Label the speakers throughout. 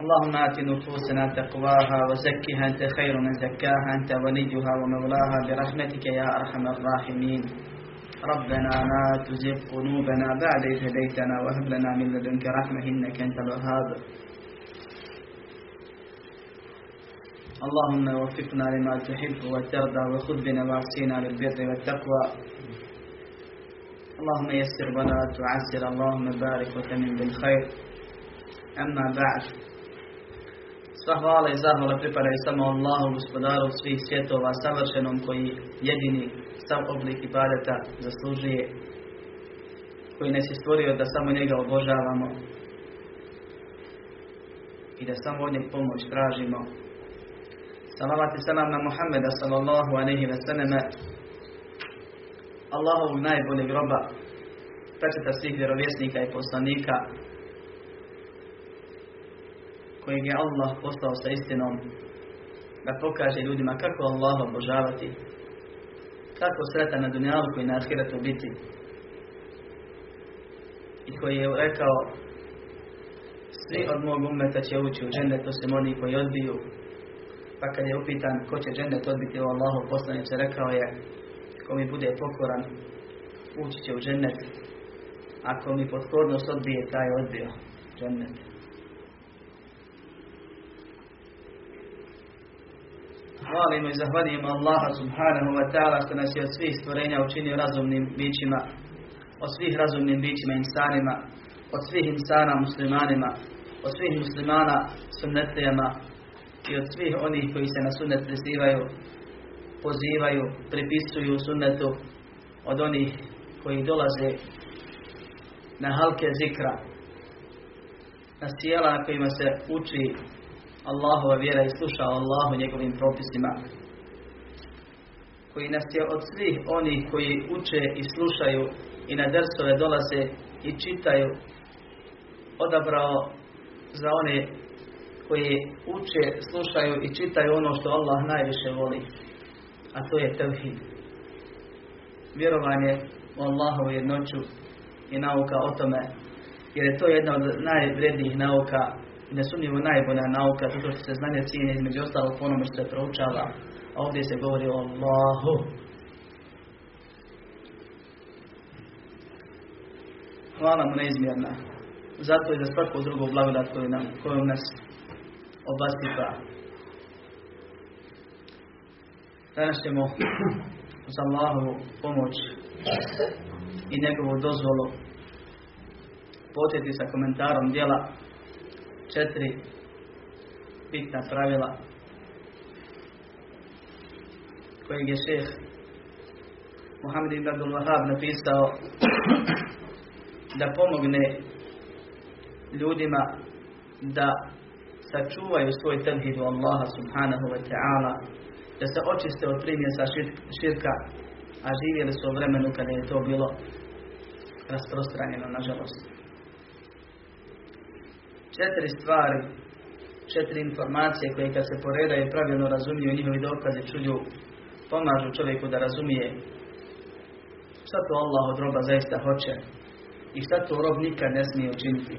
Speaker 1: اللهم آت نفوسنا تقواها وزكها أنت خير من زكاها أنت وليها ومولاها برحمتك يا أرحم الراحمين. ربنا لا تزغ قلوبنا بعد إذ هديتنا وهب لنا من لدنك رحمة إنك أنت الوهاب. اللهم وفقنا لما تحب وترضى وخذ بنواصينا للبر والتقوى. اللهم يسر ولا تعسر اللهم بارك وتمن بالخير. أما بعد Sva hvala i zahvala pripadaju samo Allahu, gospodaru svih svjetova, savršenom koji jedini sav oblik ibadeta zaslužuje, koji nas je stvorio da samo njega obožavamo i da samo od njeg pomoć tražimo. Salavat i salam na Muhammeda sallallahu alaihi ve sallame, Allahovog najboljeg roba, pečeta svih vjerovjesnika i poslanika, kojeg je Allah poslao sa istinom da pokaže ljudima kako Allah obožavati, kako sretan na dunjalu koji na ahiretu biti. I koji je rekao svi od mog umeta će ući u džennet osim oni koji odbiju. Pa kad je upitan ko će džennet odbiti u Allahu poslanice, rekao je ko mi bude pokoran ući će u džennet. Ako mi potkornost odbije, taj odbio džennet. Hvalimo i zahvaljujemo Allaha subhanahu wa ta'ala što nas je od svih stvorenja učinio razumnim bićima, od svih razumnim bićima insanima, od svih insana muslimanima, od svih muslimana sunnetlijama i od svih onih koji se na sunnet prizivaju, pozivaju, pripisuju sunnetu, od onih koji dolaze na halke zikra, na sjela na kojima se uči Allahova vjera i sluša Allahu njegovim propisima. Koji nas je od svih onih koji uče i slušaju i na drsove dolaze i čitaju odabrao za one koji uče, slušaju i čitaju ono što Allah najviše voli. A to je tevhid. Vjerovanje u Allahovu jednoću i nauka o tome. Jer je to jedna od najvrednijih nauka nesumnjivo najbolja nauka, zato što se znanje cijene između ostalog po što se proučava. Ovdje se govori o Allahu. Hvala mu neizmjerna. Zato i za svaku drugu blagodat koju, nam, koju nas obasipa. Danas ćemo uz Allahovu pomoć i njegovu dozvolu potjeti sa komentarom dijela četiri bitna pravila kojeg je šeh Muhammed ibn Abdul Wahab napisao da pomogne ljudima da sačuvaju svoj tevhid u Allaha subhanahu wa ta'ala da se očiste od primjesa širka a živjeli su u vremenu kada je to bilo rasprostranjeno nažalost četiri stvari, četiri informacije koje kad se poredaju i pravilno razumiju njihovi dokaze čuju, pomažu čovjeku da razumije šta to Allah od roba zaista hoće i šta to rob nikad ne smije učiniti.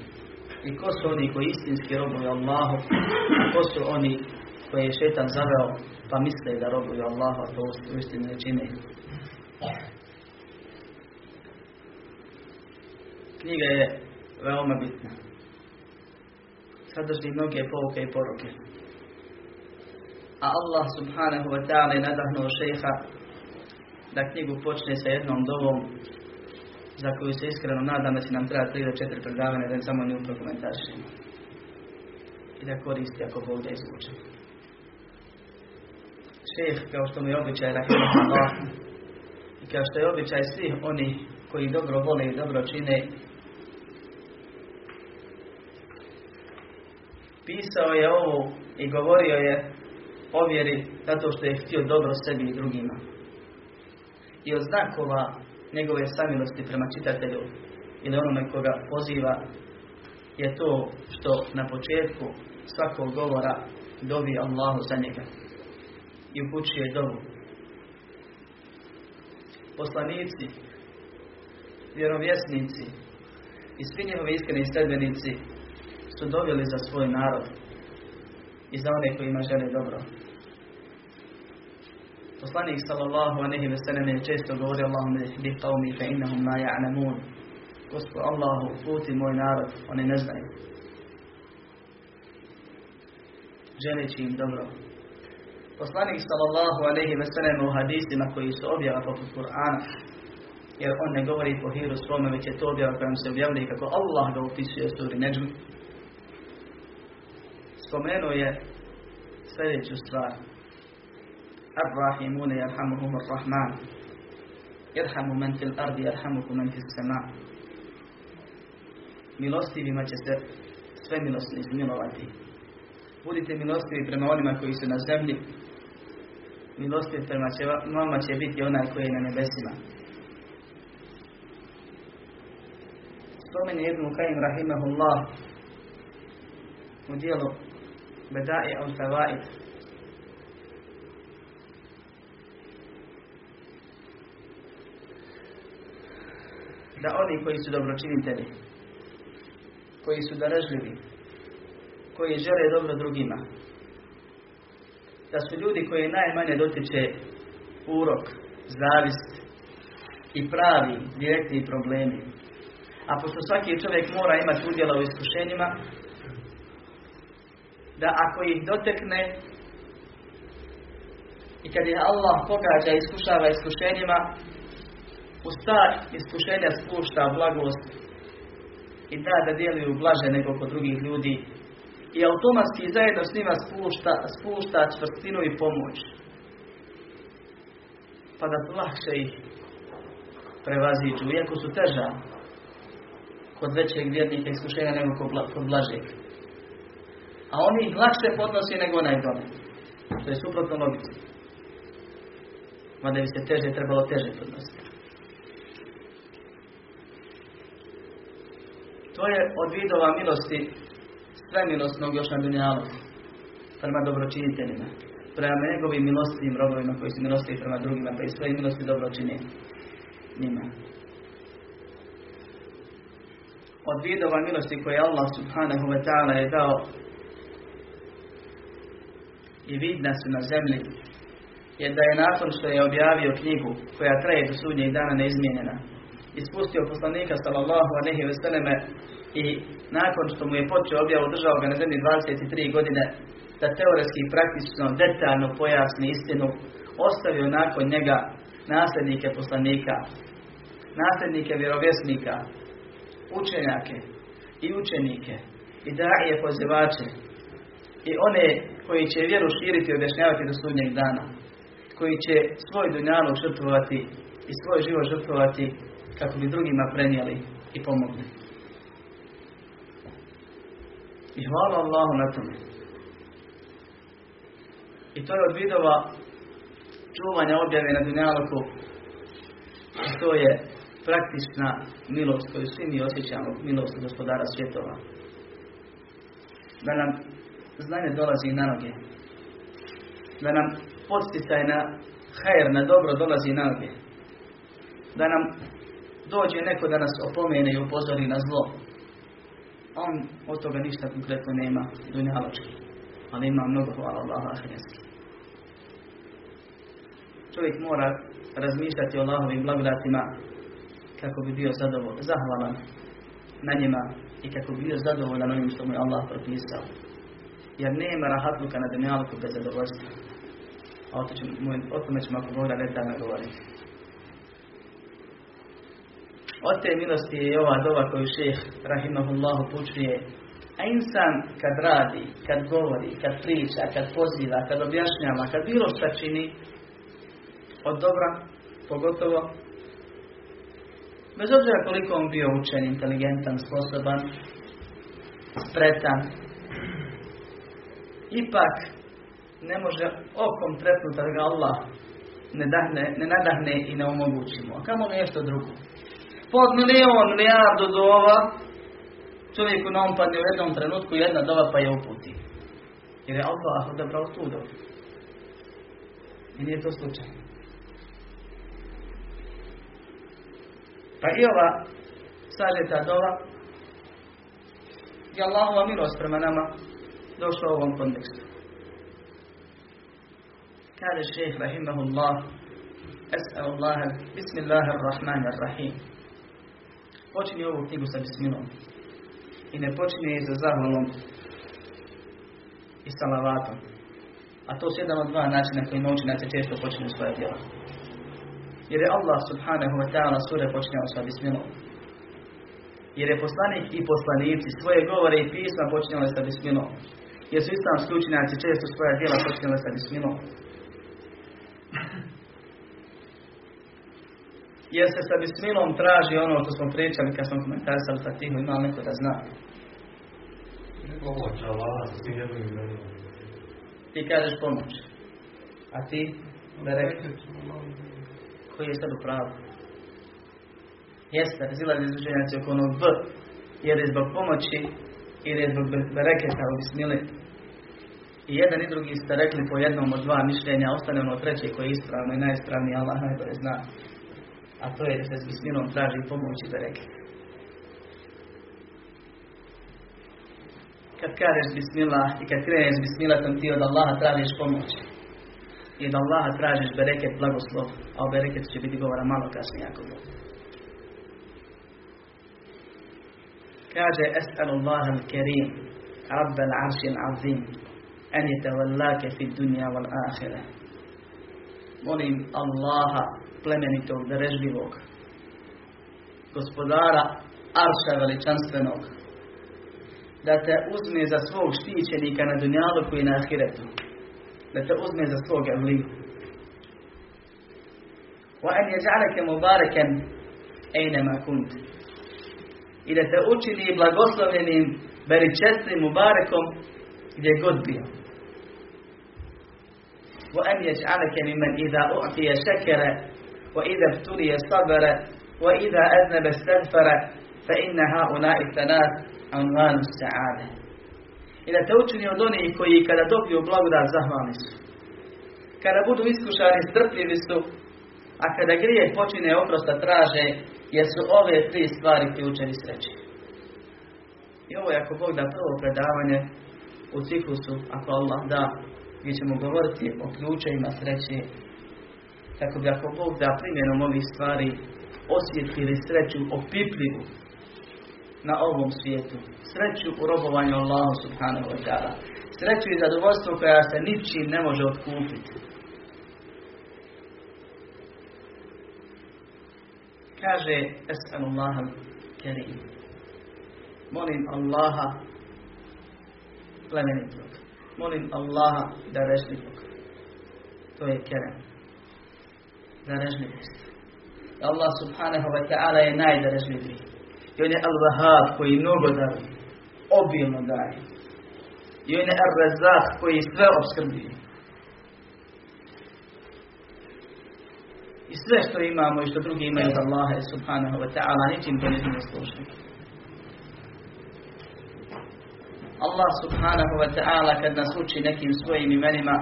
Speaker 1: I ko su oni koji istinski robuju Allahu, a ko su oni koje je šetan zaveo pa misle da robuju Allahu, a to u istinu ne čine. Knjiga je veoma bitna sadrži mnoge pouke i poruke. A Allah subhanahu wa ta'ala je nadahnuo šeha da knjigu počne sa jednom dovom za koju se iskreno nadam da će nam treba 3 do 4 predavanja da samo nju prokomentarišemo. I da koristi ako Bog da izvuče. Šeh, kao što mu je običaj rahimahullah, i kao što je običaj svih oni koji dobro vole i dobro čine, pisao je ovo i govorio je o vjeri zato što je htio dobro sebi i drugima. i od znakova njegove samilosti prema čitatelju ili onome koga poziva je to što na početku svakog govora dovi Allahu za njega i upućuje dovu. Poslanici, vjerovjesnici i svi njegovi iskreni sledbenici su doveli za svoj narod i za one kojima žele dobro. Poslanik sallallahu alejhi ve sellem je često govorio Allahumma ihdi qawmi fa innahum la ya'lamun. Gospod Allahu, puti moj narod, oni ne znaju. Želeći im dobro. Poslanik sallallahu alejhi ve sellem u hadisima koji su objava poput Kur'ana, jer on ne govori po hiru svome, već je to objava kojom se objavljuje kako Allah ga upisuje u suri Neđm. Spomenuo je sljedeću stvar. Ar-Rahimune yarhamuhum ar-Rahman. Irhamu men fil ardi, yarhamukum men fil sama. Milostivima će se sve milostni izmilovati. Budite milostivi prema onima koji su na zemlji. Milostiv prema će, vama će biti onaj koji je na nebesima. Spomeni Ibn Kajim Rahimahullah u dijelu Al Fawaid da oni koji su dobročinitelji, koji su darežljivi, koji žele dobro drugima, da su ljudi koji najmanje dotiče urok, zavist i pravi direktni problemi. A pošto svaki čovjek mora imati udjela u iskušenjima, da ako ih dotekne i kad je Allah pogađa i iskušava iskušenjima, u star iskušenja spušta blagost i da da djeluju blaže nego kod drugih ljudi i automatski zajedno s njima spušta, spušta čvrstinu i pomoć pa da lakše ih prevaziđu, iako su teža kod većeg vjernika iskušenja nego kod blažeg. A oni ih lakše podnosi nego onaj. To je suprotno logici. Mada bi se teže trebalo teže podnositi. To je od vidova milosti svemilosnog još na dunjalu prema dobročiniteljima. Prema njegovim milostivim robovima koji su milostivi prema drugima, pa i svoje milosti dobro čine njima. Od vidova milosti koje Allah subhanahu wa ta'ala je dao i vidna su na zemlji je da je nakon što je objavio knjigu koja traje do sudnjeg dana neizmijenjena ispustio poslanika sallallahu alejhi ve selleme i nakon što mu je počeo objavu držao ga na zemlji 23 godine da teoretski i praktično detaljno pojasni istinu ostavio nakon njega nasljednike poslanika nasljednike vjerovjesnika učenjake i učenike i daje pozivače i one koji će vjeru širiti i objašnjavati do sudnjeg dana koji će svoj dunjalu žrtvovati i svoj život žrtvovati kako bi drugima prenijeli i pomogli. I hvala Allahu na tome. I to je od vidova čuvanja objave na dunjaluku. I to je praktična milost koju svi mi osjećamo, milost od gospodara svjetova. Da nam znanje dolazi na noge. Da nam podsticaj na hajer, na dobro dolazi na noge. Da nam dođe neko da nas opomene i upozori na zlo. On od toga ništa konkretno nema dunjaločki. Ali ima mnogo hvala Allaha ahirenski. Čovjek mora razmišljati o Allahovim blagodatima kako bi bio zadovoljan, zahvalan na njima i kako bi bio zadovoljan onim što mu je Allah propisao. Jer nema rahatluka na dunjalku bez zadovoljstva. A o, tome ćemo ako Boga detaljno govoriti. Od te milosti je ova dova koju šeh Rahimahullahu pučuje. A insan kad radi, kad govori, kad priča, kad poziva, kad objašnjava, kad bilo šta čini, od dobra, pogotovo, bez obzira koliko on bio učen, inteligentan, sposoban, spretan, ipak ne može okom trepnuti da ga Allah ne, dahne, ne nadahne i ne omogućimo. A kamo nešto drugo? Pod milion, milijardu dova, čovjeku na padne u jednom trenutku jedna dova pa je uputi. Jer je Allah odabrao tu dovu. I nije to slučajno. Pa i ova sažeta dova je Allahova milost prema nama došla u ovom kontekstu. Kaže šeheh rahimahullah Es'alullah Bismillahirrahmanirrahim Počinje ovu knjigu sa bismilom i ne počinje je sa zahvalom i salavatom. A to su jedan od dva načina koji naučinaci često počinju svoje djela. Jer je Allah subhanahu wa ta'ala sure počinjao sa bismilom. Jer je poslanik i poslanici svoje govore i pisma počinjali sa bismilom. Jer su islamski učinjaci često svoja djela počinjali sa bismilom. Jer se sa bismilom traži ono što smo pričali kad smo komentarisali Fatihu, ima neko da zna.
Speaker 2: Pomoć Allah,
Speaker 1: Ti kažeš pomoć. A ti? Bereket. Koji je sad u pravu? Jeste, razilazi izraženjaci oko onog B. Jer je zbog pomoći ili je zbog bereketa u bismili. I jedan i drugi ste rekli po jednom od dva mišljenja, ostane ono treće koje je ispravno i najispravnije, Allah najbolje zna. A to je da se s bismilom traži pomoć i bereket. Kad kažeš bismillah i kad kreneš bismillatom ti od Allaha tražiš pomoć. I od Allaha tražiš bereket, blagoslov, a o bereketu će biti govora malo kasnije ako Bog. Kaže Es'alullah al-Kerim, Rabb al-Arši al-Azim, en yatawallaka fi dunya wal akhirah. Molim Allaha plemenitog, darežljivog, gospodara Arša veličanstvenog, da te uzme za svog štićenika na dunjalu i na ahiretu. Da te uzme za svog evliju. Wa an mubarakan aynama kunt. I da te učini blagoslovljenim, beričestnim mubarekom gdje god bio. Idha u'tiya shakara wa idha ibtuliya sabara wa idha aznaba istaghfara fa inna ha'ula'i thalath anvanu sa'ade. I da te učini od onih koji kada dobiju blagodat zahvalni su. Kada budu iskušani strpljivi su, a kada grije počine oprosta traže, jer su ove tri stvari ključevi sreći. I ovo je ako Bog da prvo predavanje u ciklusu, ako Allah da, gdje ćemo govoriti o ključevima sreće, kako bi ako Bog da primjenom ovih stvari osjetili sreću opipljivu na ovom svijetu. Sreću u robovanju Allahu subhanahu wa ta'ala. Sreću i zadovoljstvo koja se ničim ne može otkupiti. Kaže Es'alullah kerim. Molim Allaha plemenitog. Molim Allaha darežljivog. To je kerem. Darežljivost. Allah subhanahu wa ta'ala je najdarežljiviji. I on je Al-Wahab koji mnogo daje, obilno daje. I on je Ar-Razak koji sve obskrbuje. I sve što imamo i što drugi imaju od Allaha subhanahu wa ta'ala, ničim to ne znamo Allah subhanahu wa ta'ala kad nas uči nekim svojim imenima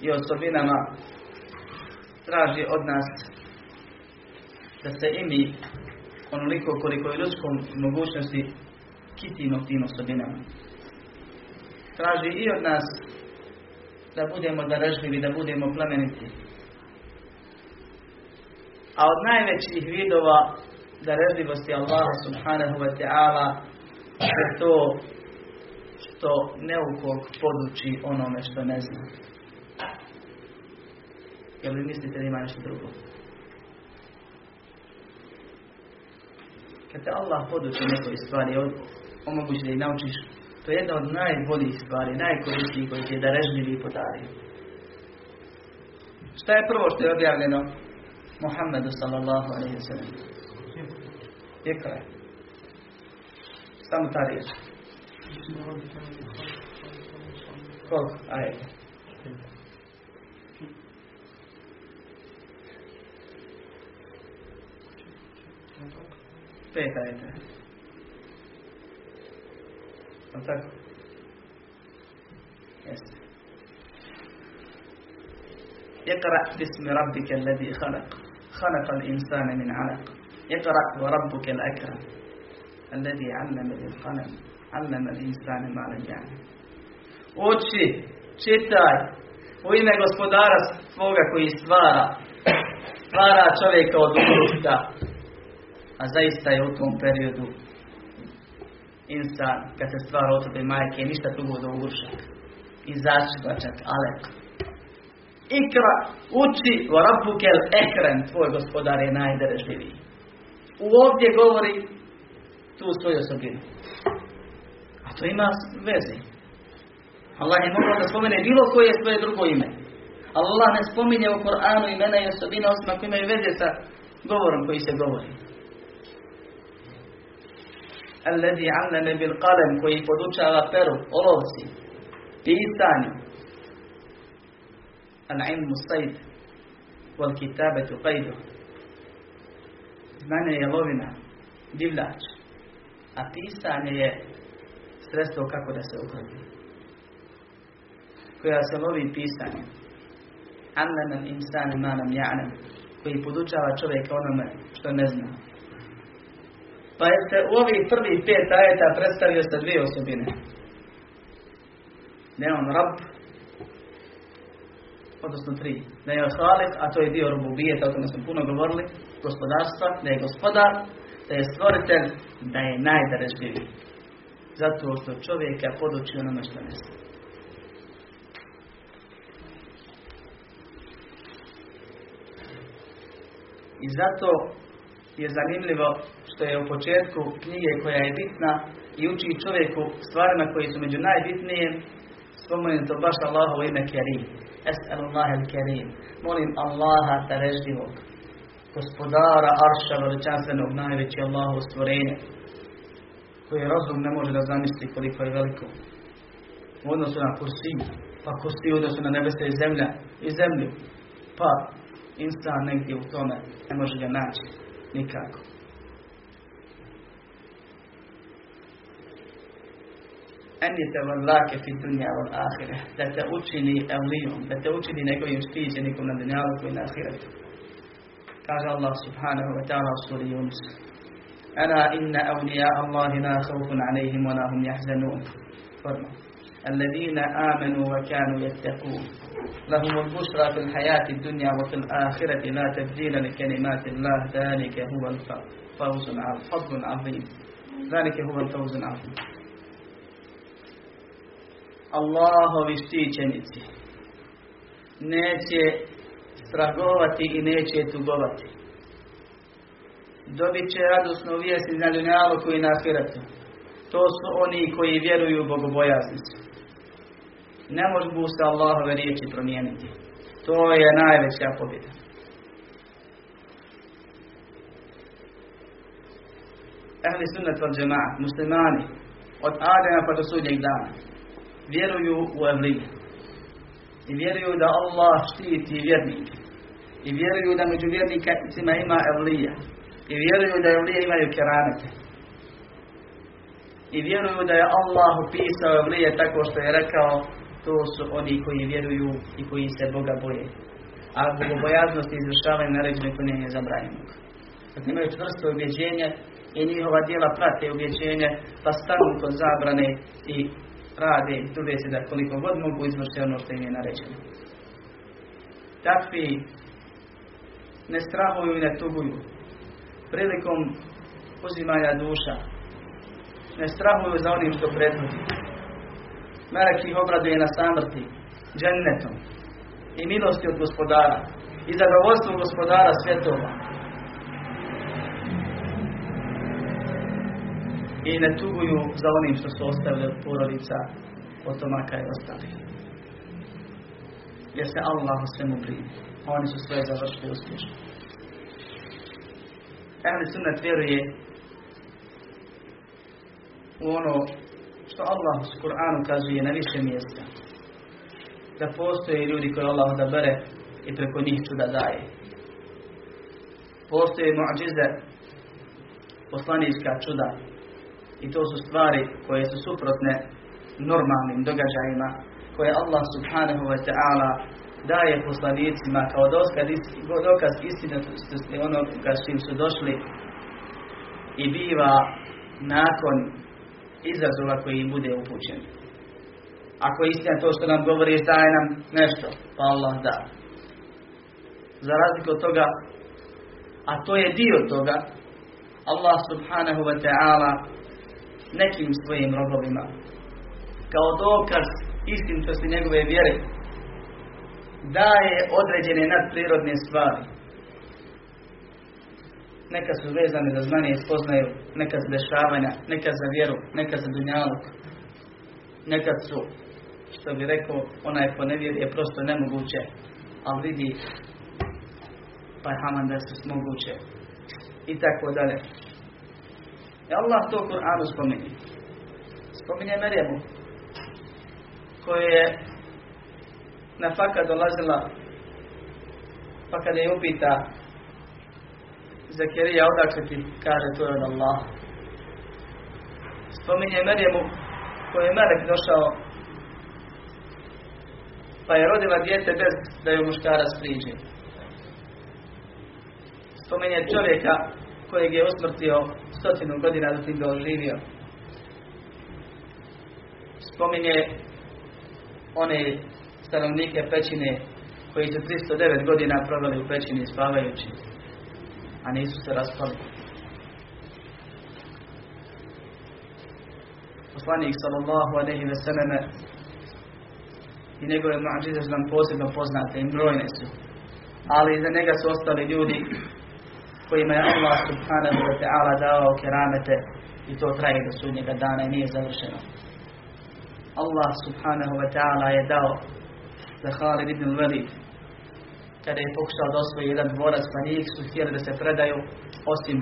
Speaker 1: i osobinama traži od nas da se imi onoliko koliko je ljudskom mogućnosti kitimo tim osobinama. Traži i od nas da budemo darežljivi, da budemo plemeniti. A od najvećih vidova darežljivosti Allaha subhanahu wa ta'ala je to što neukog poduči onome što ne zna. Jel vi mislite da ima nešto drugo? Kad te Allah poduči nekoj stvari, omogući da ih naučiš, to je jedna od najboljih stvari, najkoristnijih koji ti je darežljivi i podario. Šta je prvo što je objavljeno Muhammedu sallallahu alaihi wa sallam? Ikra tam tarih. Koliko? Ajde. Pet ajde. Ali tako? Jeste. اقرأ باسم ربك الذي خلق خلق الإنسان من علق اقرأ وربك الأكرم الذي علم بالقلم علم الإنسان ما لم يعلم Uči, čitaj, u ime gospodara svoga koji stvara, stvara čovjeka od uruška, a zaista je u tom periodu insan, kad se stvara od tebe majke, ništa drugo do urušak. I začbačak, alek. Ikra, uči, o rabbukel ekrem, tvoj gospodar je najderežljiviji. U ovdje govori tu svoju osobinu. A to ima veze. Allah je mogao da spomene bilo koje svoje drugo ime. Allah ne spominje u Koranu imena i osobine osim ako imaju veze sa govorom koji se govori. Alladhi allame bil qalem koji podučava peru, olovci, pisanju. Al-ilmu sajd, wal kitabetu qajdu. Znanje je lovina, divljač, a pisanje je sredstvo kako da se ukloni. Koja se lovi pisanjem. Allama insane ma nam ja'lam, koji podučava čovjeka onome što ne zna. Pa je se u ovih prvih pet ajeta predstavio sa dvije osobine. Je on rab, odnosno tri. Da je halik, a to je dio rububijeta, o tome smo puno govorili, gospodarstva, da je gospodar, stvoritelj, da je najdarežljiviji. Zato što čovjeka poduči onome što ne zna. I zato je zanimljivo što je u početku knjige koja je bitna i uči čovjeku stvarima koji su među najbitnije spomenuto baš Allahovo ime Kerim. Es'alullah al-Kerim. Molim Allaha tarežljivog, gospodara Arša veličanstvenog najveći Allahu stvorenja koje razum ne može da zamisli koliko je veliko. U odnosu na kursi, pa kursi u odnosu na nebesa i zemlja i zemlju, pa insan negdje u tome ne može ga naći nikako. En je te vallake fi dunja od ahire, da te učini evlijom, da te učini njegovim štićenikom na dunjalu i na ahiretu. Subhanahu wa ta'ala u suri Yunus. ألا إن أولياء الله لا خوف عليهم ولا هم يحزنون فرما الذين آمنوا وكانوا يتقون لهم البشرى في الحياة الدنيا وفي الآخرة لا تبديل لكلمات الله ذلك هو الفوز العظيم ذلك هو الفوز العظيم Allahovi štićenici neće strahovati i neće tugovati. Dobit će radosnu vijest na dunjalu koji na. To su oni koji vjeruju bogobojaznicu. Ne mogu se Allahove riječi promijeniti. To je najveća pobjeda. Ehli sunnet od muslimani, od Adama pa do sudnjeg dana, vjeruju u Evlije. I vjeruju da Allah štiti vjernike. I vjeruju da među vjernicima ima Evlija. I vjeruju da Evlije imaju keramete. I vjeruju da je Allah upisao Evlije tako što je rekao to su oni koji vjeruju i koji se Boga boje. A bogobojaznost izvršavaju naređene koje nije zabranjenog. Dakle, imaju čvrsto ubjeđenje i njihova djela prate ubjeđenje, pa stanu kod zabrane i rade i trude se da koliko god mogu izvršiti ono što im je naređeno. Takvi ne strahuju i ne tuguju prilikom uzimanja duša. Ne strahuju za onim što prethodi. Melek ih obraduje na samrti, džennetom i milosti od gospodara i zadovoljstvom gospodara svjetova. I ne tuguju za onim što su ostavili od porodica, potomaka i ostalih. Jer se Allah o svemu brine. Oni su sve završili uspješno. Ehli sunnet vjeruje u ono što Allah u Kur'anu kazuje na više mjesta. Da postoje ljudi koje Allah odabere i preko njih čuda daje. Postoje mu'đize poslanička čuda. I to su stvari koje su suprotne normalnim događajima koje Allah subhanahu wa ta'ala daje poslanicima kao dokaz, dokaz istinitosti onoga s čim su došli i biva nakon izazova koji im bude upućen. Ako je istina to što nam govori, daje nam nešto, pa Allah da. Za razliku od toga, a to je dio toga, Allah subhanahu wa ta'ala nekim svojim robovima, kao dokaz istinitosti njegove vjere, daje određene nadprirodne stvari. Neka su vezane za znanje i spoznaju, neka za dešavanja, neka za vjeru, neka za dunjaluk. Nekad su, što bi rekao, onaj ko ne vjeri je prosto nemoguće, ali vidi pa je haman da su moguće. I tako dalje. I Allah to u Kur'anu spominje. Spominje Merjemu, koja je na fakat dolazila, pa kada je upita Zakirija odakle ti kaže to je od Allah. Spominje Merjemu koji je Melek došao pa je rodila dijete bez da ju muškarac priđe. Spominje čovjeka kojeg je usmrtio stotinu godina dok ga oživio. Spominje one stanovnike pećine koji su 309 godina proveli u pećini spavajući, a nisu se raspali. Poslanik sallallahu alaihi ve selleme i njegove mađize su nam posebno poznate i brojne su. Ali iza njega su ostali ljudi kojima je Allah subhanahu wa ta'ala dao keramete i to traje do sudnjega dana i nije završeno. Allah subhanahu wa ta'ala je dao za Khalid ibn Velid kada je pokušao da osvoji jedan dvorac pa njih su htjeli da se predaju osim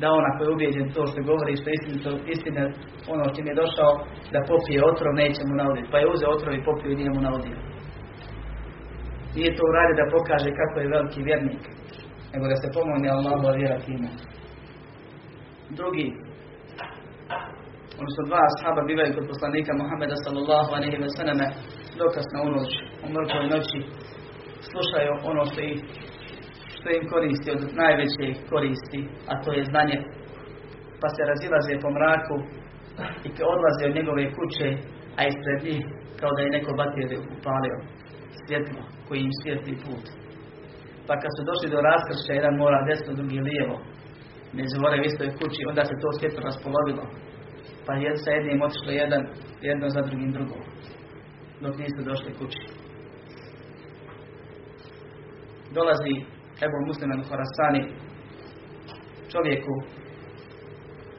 Speaker 1: da ona koji je ubijeđen to što govori što istinito, istina ono čim je došao da popije otrov neće mu navoditi pa je uzeo otrov i popio i nije mu navodio nije to uradi da pokaže kako je veliki vjernik nego da se pomogne Allahu vjera time drugi odnosno dva ashaba bivaju kod poslanika Muhammeda sallallahu alaihi wa sallam dokasno u noć, u mrkoj noći, slušaju ono što, ih, što im koristi od najveće koristi, a to je znanje, pa se razilaze po mraku i odlaze od njegove kuće, a ispred njih kao da je neko batir upalio svjetlo koji im svijetli put. Pa kad su došli do raskršća, jedan mora desno, drugi lijevo, ne zavore u istoj kući, onda se to svjetlo raspolovilo. Pa jed sa jednim otišlo jedan, jedno za drugim drugom dok nisu došli kući. Dolazi Ebu Musliman Horasani, čovjeku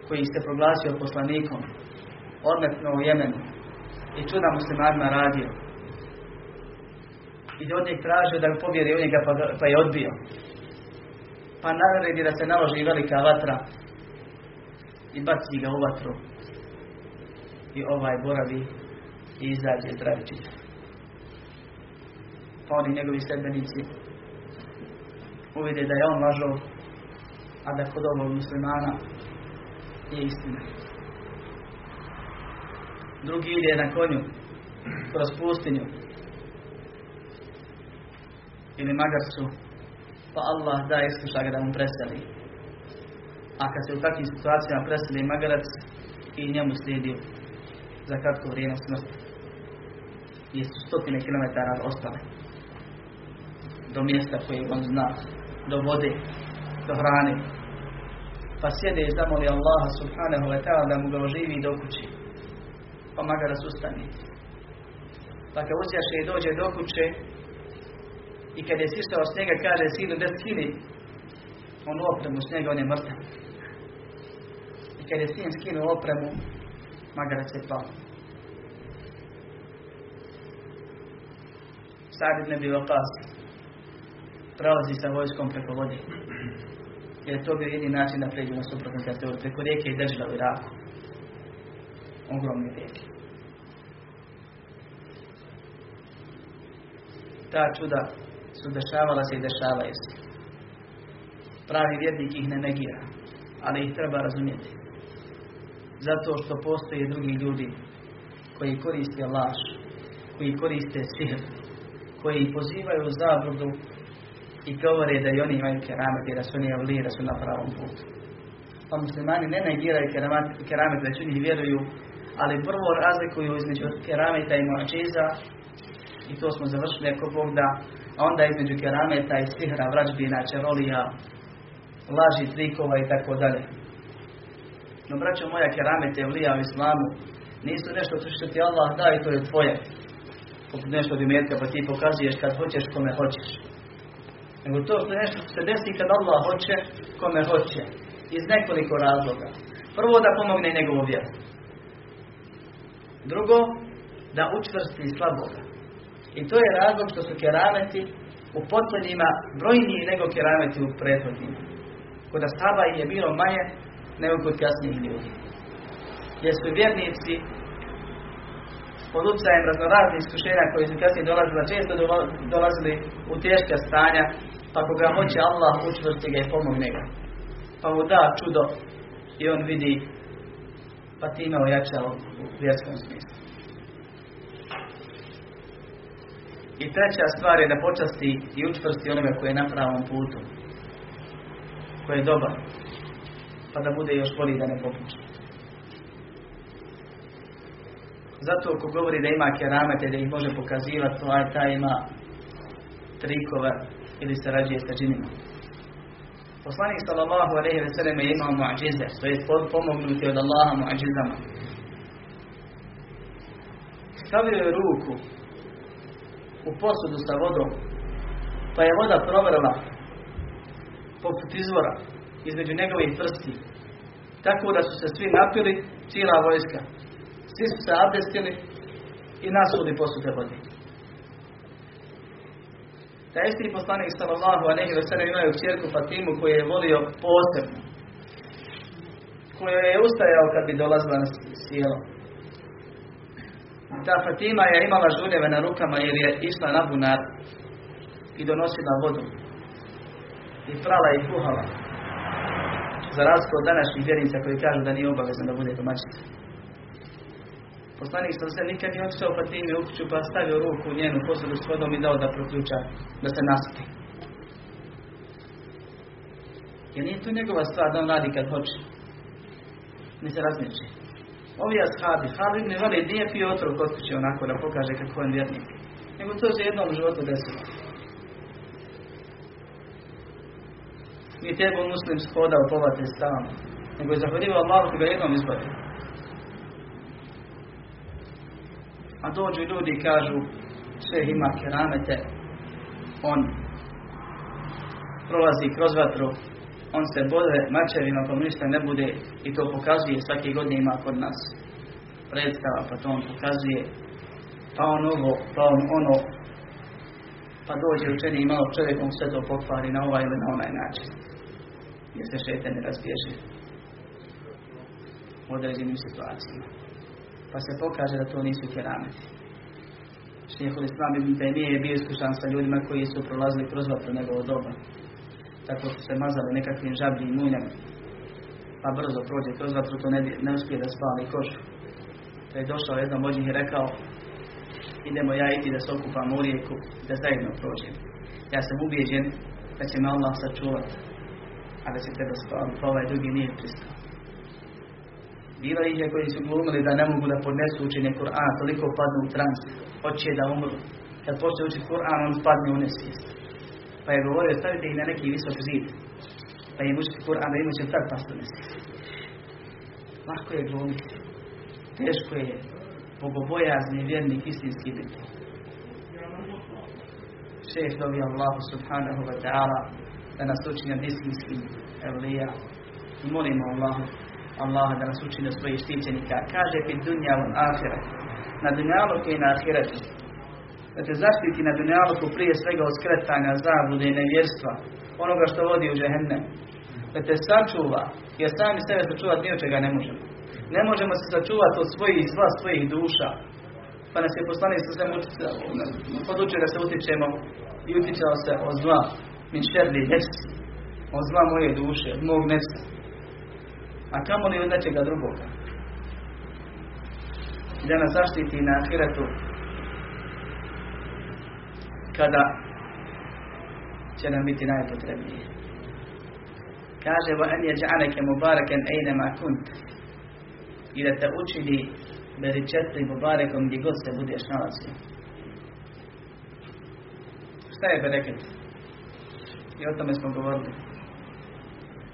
Speaker 1: koji se proglasio poslanikom, odmetno u Jemenu i čuda muslimanima radio. I od njeg tražio da ga pobjeri u njega pa, pa je odbio. Pa naredi da se naloži velika vatra i baci ga u vatru. I ovaj boravi i izađe zdravi. Pa oni njegovi sedbenici uvide da je on lažov, a da kod ovog muslimana je istina. Drugi ide na konju kroz pustinju ili magarcu, pa Allah da iskuša ga da mu preseli. A kad se u takvim situacijama preseli magarac i njemu slijedi za kratko vrijeme smrti i su stotine kilometara ostale do mjesta koje on zna, do vode, do hrane. Pa sjede i zamoli Allaha subhanahu wa ta'ala da mu ga oživi do kući. Pa magara sustani. Pa kad uzjaše i dođe do kuće i kad je sišao s njega kaže sinu da skini onu opremu s njega, on je mrtav. I kad je sin skinuo opremu, magarac je pao. Sa'd ibn Abi Waqas prelazi sa vojskom preko vode. Jer je to bio jedini način da pređu na suprotnu teritoriju. Preko rijeke i Dežla u Iraku. Ogromne rijeke. Ta čuda su dešavala se i dešavaju se. Pravi vjernik ih ne negira. ali ih treba razumjeti. Zato što postoje drugi ljudi koji koriste laž, koji koriste sihr, koji pozivaju zabludu i govore da i oni imaju keramet i da su oni avli, da su na pravom putu. Pa muslimani ne negiraju keramet, već u vjeruju, ali prvo razlikuju između kerameta i moačiza i to smo završili ako Bog da, a onda između kerameta i sihra, vrađbina, čarolija, laži, trikova i tako dalje. No, braćo moja, keramete vlija u islamu nisu nešto što ti Allah da i to je tvoje. Nešto od imetka pa ti pokazuješ kad hoćeš kome hoćeš. Nego to što nešto što se desi kad Allah hoće kome hoće. Iz nekoliko razloga. Prvo da pomogne njegovu vjeru. Drugo, da učvrsti slaboga. I to je razlog što su kerameti u potpunjima brojniji nego kerameti u prethodnjima. Kod Ashaba je bilo manje nego kod kasnijih ljudi. Jer su vjernici pod utjecajem raznoraznih iskušenja koji su kasnije dolazili, često dolazili u teška stanja, pa koga hoće Allah učvrsti ga i pomogne ga. Pa mu da čudo i on vidi pa time ojača u vjerskom smislu. I treća stvar je da počasti i učvrsti onoga koji je na pravom putu. Koji je dobar. Pa da bude još bolji da ne popušta. Zato ko govori da ima keramete, da ih može pokazivati, taj ima trikova ili sarađuje sa džinima. Poslanik sallallahu alejhi ve sellem je imao mu'džize, to je pomognuti od Allaha mu'džizama. Stavio je ruku u posudu sa vodom, pa je voda provrla poput izvora između njegovih prsti, tako da su se svi napili, cijela vojska. Svi su se abdestili i nasuli posude vode. Taj isti poslanik sallallahu alejhi ve sellem imaju kćerku Fatimu koju je volio posebno. Koju je ustajao kad bi dolazila na sjelo. Ta Fatima je imala žuljeve na rukama jer je išla na bunar i donosila vodu. I prala i kuhala. Za razliku od današnjih vjernica koji kažu da nije obavezno da bude domaćica. Poslanik sam se nikad nije otišao Fatimi u kuću pa stavio ruku u njenu posudu s vodom i dao da proključa, da se naspi. Jer nije to njegova stvar da on radi kad hoće. Ne se razmiče. Ovi ashabi, Halid ne vali nije pio otrov kod onako da pokaže kako je vjernik. Nego to se jednom u životu desilo. Nije tebe muslim shodao povate stavama. Nego je zahvaljivo Allah ga jednom izbavio. A dođu ljudi i kažu sve ima keramete, on prolazi kroz vatru, on se bode mačevima pa ništa ne bude i to pokazuje svake godine ima kod nas predstava pa to on pokazuje. Pa on ovo, pa on ono. Pa dođe učeni i malo čovjekom sve to pokvari na ovaj ili na onaj način. Jer se šete ne razbježi u određenim situacijama pa se pokaže da to nisu kerameti. Šehol Islam ibn Taymiye je bio iskušan sa ljudima koji su prolazili kroz vatru njegovo doba. Tako su se mazali nekakvim žabljim munjama. Pa brzo prođe kroz vatru, to ne, ne uspije da spali kožu. To je došao jednom od njih i rekao idemo ja i ti da se okupamo u rijeku, da zajedno prođem. Ja sam ubijeđen da će me Allah sačuvati, a da će tebe spavati, pa ovaj drugi nije pristao. Bilo ih je koji su glumili da ne mogu da podnesu učenje Kur'ana, toliko padnu u trans, hoće da umru. Kad počne učiti Kur'an, on spadne u nesvijest. Pa je govorio, stavite ih na neki visok zid, pa im učiti Kur'an, da im će tad pasti u nesvijest. Lako je glumiti. Teško je bogobojazni vjernik istinski biti. Šeh dobi Allahu subhanahu wa ta'ala da nas učinja istinskim evlija. Molimo Allahu Allah da nas učini svojih štićenika. Kaže fi dunja u ahiret. Na dunjaluku i na ahiretu. Da te zaštiti na dunjaluku prije svega od skretanja, zabude i nevjerstva. Onoga što vodi u džehennem. Da te sačuva. Jer sami sebe sačuvati ni od čega ne možemo. Ne možemo se sačuvati od svojih zla, svojih duša. Pa nas je poslanik sa svem podučio da se utičemo i utičao se od zla. Min šerli nefsi. Od zla moje duše, od mog nefsa A kamo li od nečega drugoga? Da nas zaštiti na ahiretu kada će nam biti najpotrebnije. Kaže, wa an yaj'alaka mubarakan aynama kunt. I da te učini beričetli mubarekom gdje god se budeš nalazio. Šta je bereket? I o tome smo govorili.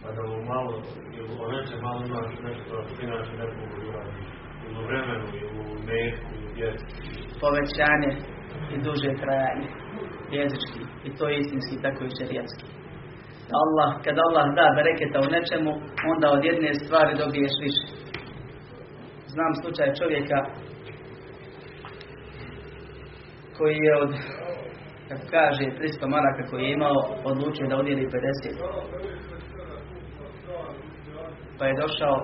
Speaker 2: Pa da mu malo, ili o nečem malo imaš nešto, inače ne mogu uradiš. Ili u vremenu, ili u metku, ili djeci.
Speaker 1: Povećanje i duže trajanje. Jezički. I to je istinski, tako i šerijatski. Allah, kada Allah da bereketa u nečemu, onda od jedne stvari dobiješ više. Znam slučaj čovjeka koji je od, kako kaže, 300 maraka koji je imao, odlučio da udjeli 50. Pa je došao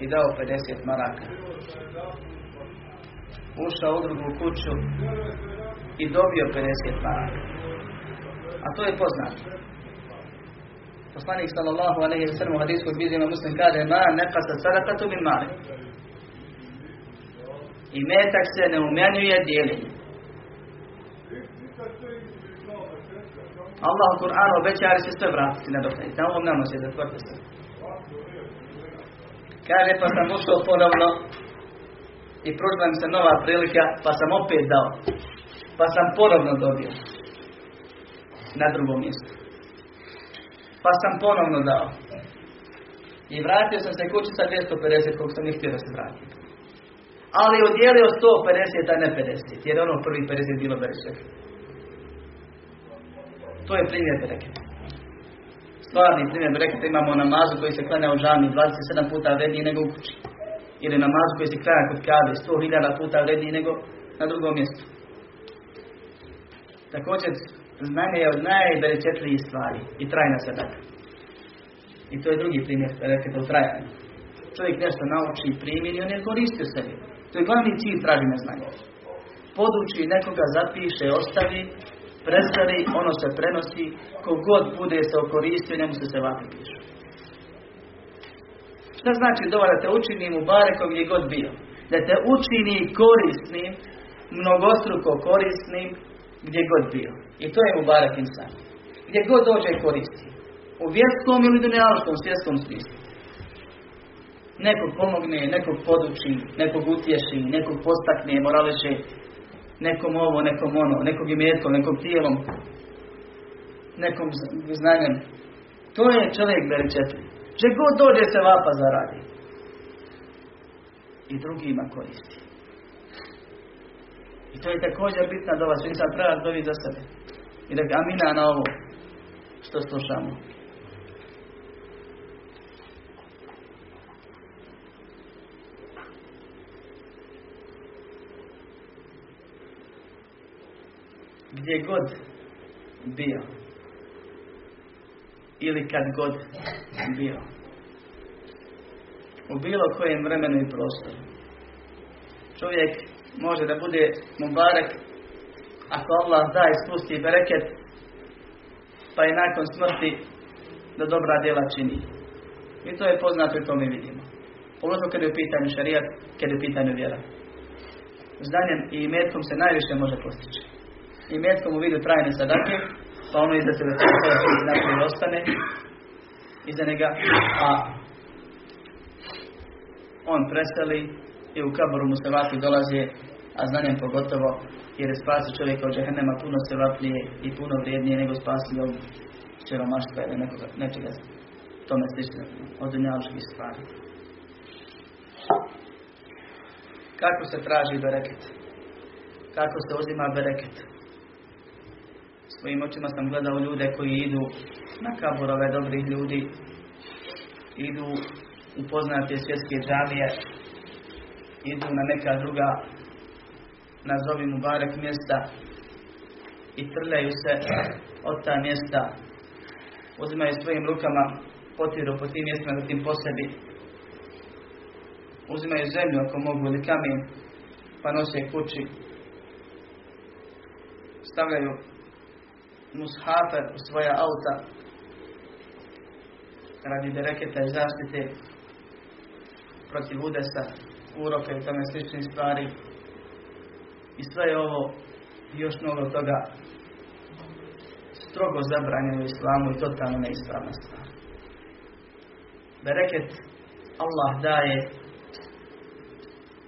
Speaker 1: i dao 50 maraka. Ušao u drugu kuću i dobio 50 maraka. A to je poznato. Poslanik sallallahu alejhi ve sellem u hadisku bizima muslim kaže ma nekasa sadakatu min mali. I metak se ne umenjuje dijeljenje. Allah u Kur'anu obećava se sve vratiti na doknadi. Na ovom nama se zatvorite se. Kaže pa sam ušao ponovno i pružila mi se nova prilika pa sam opet dao. Pa sam ponovno dobio. Na drugom mjestu. Pa sam ponovno dao. I vratio sam se kući sa 250 koliko sam ih htio da se vratim. Ali udjelio 150, a ne 50. Jer ono prvi 50 bilo berešek. To je primjer bereketa. Stvarni primjer bereketa imamo u namazu koji se klanja u džami 27 puta vredniji nego u kući. Ili namazu koji se klanja kod kave 100.000 puta vredniji nego na drugom mjestu. Također, znanje je od najbereketlijih stvari i trajna sadaka. I to je drugi primjer bereketa u trajanju. Čovjek nešto nauči, i on je koristio sebi. To je glavni cilj traženja znanja. Poduči nekoga, zapiše, ostavi, predstavi, ono se prenosi, kogod bude se okoristio, njemu se se vapi pišu. Šta znači dova da te učini mu barekom gdje god bio? Da te učini korisnim, mnogostruko korisnim, gdje god bio. I to je mu barek insan. Gdje god dođe koristi. U vjerskom ili dunjaloškom svjetskom smislu. Nekog pomogne, nekog poduči, nekog utješi, nekog postakne, morališe, nekom ovo, nekom ono, nekog imetkom, nekom tijelom, nekom znanjem. To je čovjek beričetli. Že god dođe se vapa zaradi. I drugima koristi. I to je također bitna dova. Svi sam treba dovi za sebe. I da amina na ovo što slušamo. Gdje god bio. Ili kad god bio. U bilo kojem vremenu i prostoru. Čovjek može da bude mubarek ako Allah da ispusti bereket pa i nakon smrti da dobra djela čini. I to je poznato i to mi vidimo. Pogotovo kad je u pitanju šarijat, kad je u pitanju vjera. Znanjem i metkom se najviše može postići. I metkom u vidu trajne sadake, pa ono iza sebe znači ostane iza njega, a on preseli i u kaboru mu se vati dolaze, a znanjem pogotovo, jer je spasi čovjeka od džehennema puno se vaplije i puno vrijednije nego spasi od siromaštva ili nekoga, nečega tome slično, od dunjaličkih stvari. Kako se traži bereket? Kako se uzima bereket? Svojim očima sam gledao ljude koji idu na kaborove dobrih ljudi, idu u poznate svjetske džamije, idu na neka druga nazovi mu barek mjesta. I trljaju se od ta mjesta. Uzimaju svojim rukama potiru po tim mjestima zatim po sebi. Uzimaju zemlju ako mogu ili kamen pa nose kući. Stavljaju mushafe u svoja auta radi bereketa i zaštite protiv udesa, uroka i tome sličnih stvari. I sve je ovo još mnogo toga strogo zabranjeno islamu i totalno neispravna stvar. Bereket Allah daje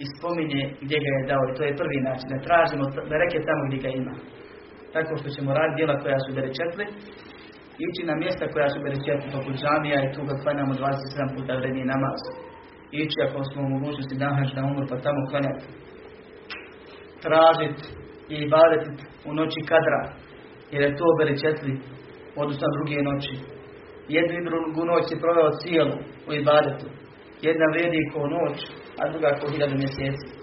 Speaker 1: i spominje gdje ga je dao i to je prvi način. Ne tražimo bereket tamo gdje ga ima. Tako što ćemo raditi djela koja su berečetli, ići na mjesta koja su berečetli poput džamija i tu ga klanjamo 27 puta vredniji namaz. Ići ako smo u mogućnosti nahaž na umor pa tamo klanjati. Tražiti i ibadetiti u noći kadra, jer je to berečetli odnosno druge noći. Jednu i drugu noć si proveo cijelu u ibadetu. Jedna vrijedi ko noć, a druga ko hiljadu mjeseci.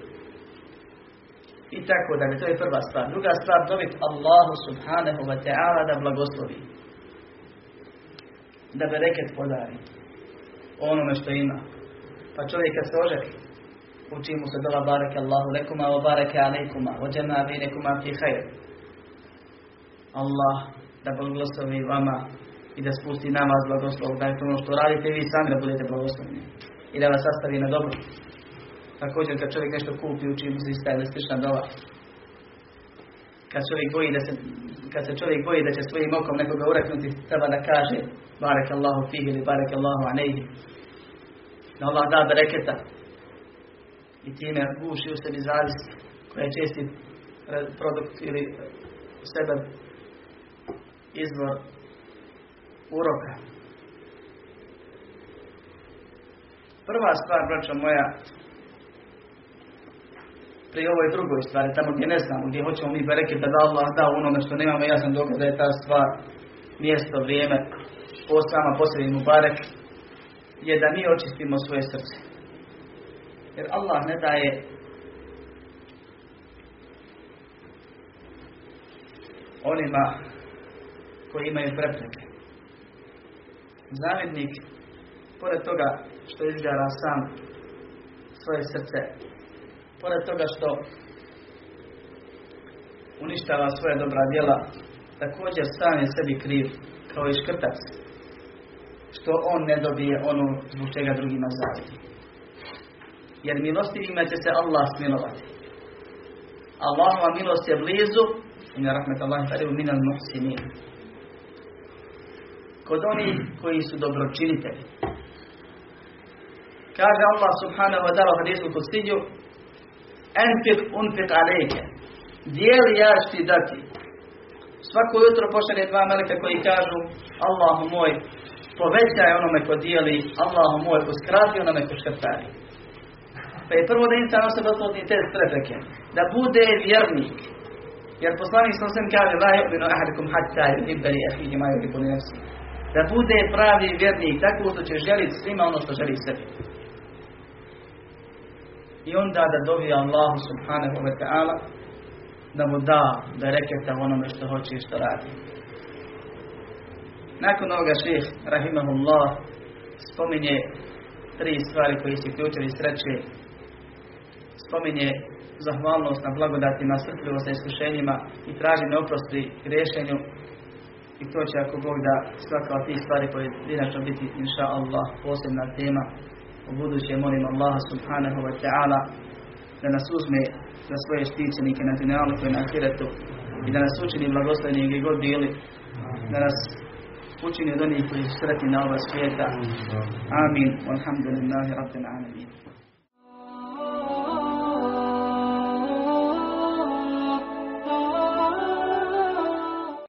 Speaker 1: I tako dalje, to je prva stvar. Druga stvar, dobit Allahu subhanahu wa ta'ala da blagoslovi. Da bereket podari. Onome što ima. Pa čovjek kad se oženi, uči mu se dola bareke Allahu lekuma, wa bareke alejkuma, wa džema binekuma fi hajr. Allah da blagoslovi vama i da spusti namaz blagoslov, da je ono što radite vi sami da budete blagoslovni i da vas sastavi na dobro. Također kad čovjek nešto kupi, uči mu se ista ili slična dova. Kad čovjek boji da se, kad se čovjek boji da će svojim okom nekoga ureknuti, treba da kaže barek Allahu fihi ili barek Allahu anejhi. Da Allah da bereketa i time guši u sebi zavist koja je česti produkt ili sebe izvor uroka. Prva stvar, braćo moja, pri ovoj drugoj stvari, tamo gdje ne znamo, gdje hoćemo mi bereket da da Allah da onome što nemamo, ja sam dokaz da je ta stvar, mjesto, vrijeme, po sama posljednji mu barek, je da mi očistimo svoje srce. Jer Allah ne daje onima koji imaju prepreke. Zavidnik, pored toga što izgara sam svoje srce, pored toga što uništava svoje dobra djela, također sam sebi kriv, kao i škrtac, što on ne dobije ono zbog čega drugima zavidi. Jer milostivima će se Allah smilovati. Allahova milost je blizu, inna rahmet Allah taribu minal muhsinin. Kod onih koji su dobročinitelji. Kaže Allah subhanahu wa ta'ala u hadisu Enfik unfik alejke Dijeli ja ti dati. Svako jutro pošalje dva meleka koji kažu Allahu moj, povećaj onome ko dijeli, Allahu moj, uskrati onome ko škrtari. Pa je prvo da insan osoba oslobodni te prepreke. Da bude vjernik. Jer poslanik sam sem kaže La yu'minu ahadikum hatta yuhibba li ma yuhibbu li nafsihi. Da bude pravi vjernik, tako što će želiti svima ono što želi sebi. I onda da dovi Allahu subhanahu wa ta'ala da mu da da reketa onome što hoće i što radi. Nakon ovoga ših, rahimahullah, spominje tri stvari koji se ključevi sreće. Spominje zahvalnost na blagodatima, srpljivost na iskušenjima i traženje oprosti rješenju. I to će ako Bog da svaka od tih stvari pojedinačno biti, inša Allah, posebna tema. U buduće molim Allaha subhanahu wa ta'ala da nas uzme za svoje štićenike na dunjalu i na ahiretu i da nas učini blagoslovni gdje god bili, da nas učini od onih koji sretni na ova svijeta. Amin. Walhamdulillahi rabbil alamin.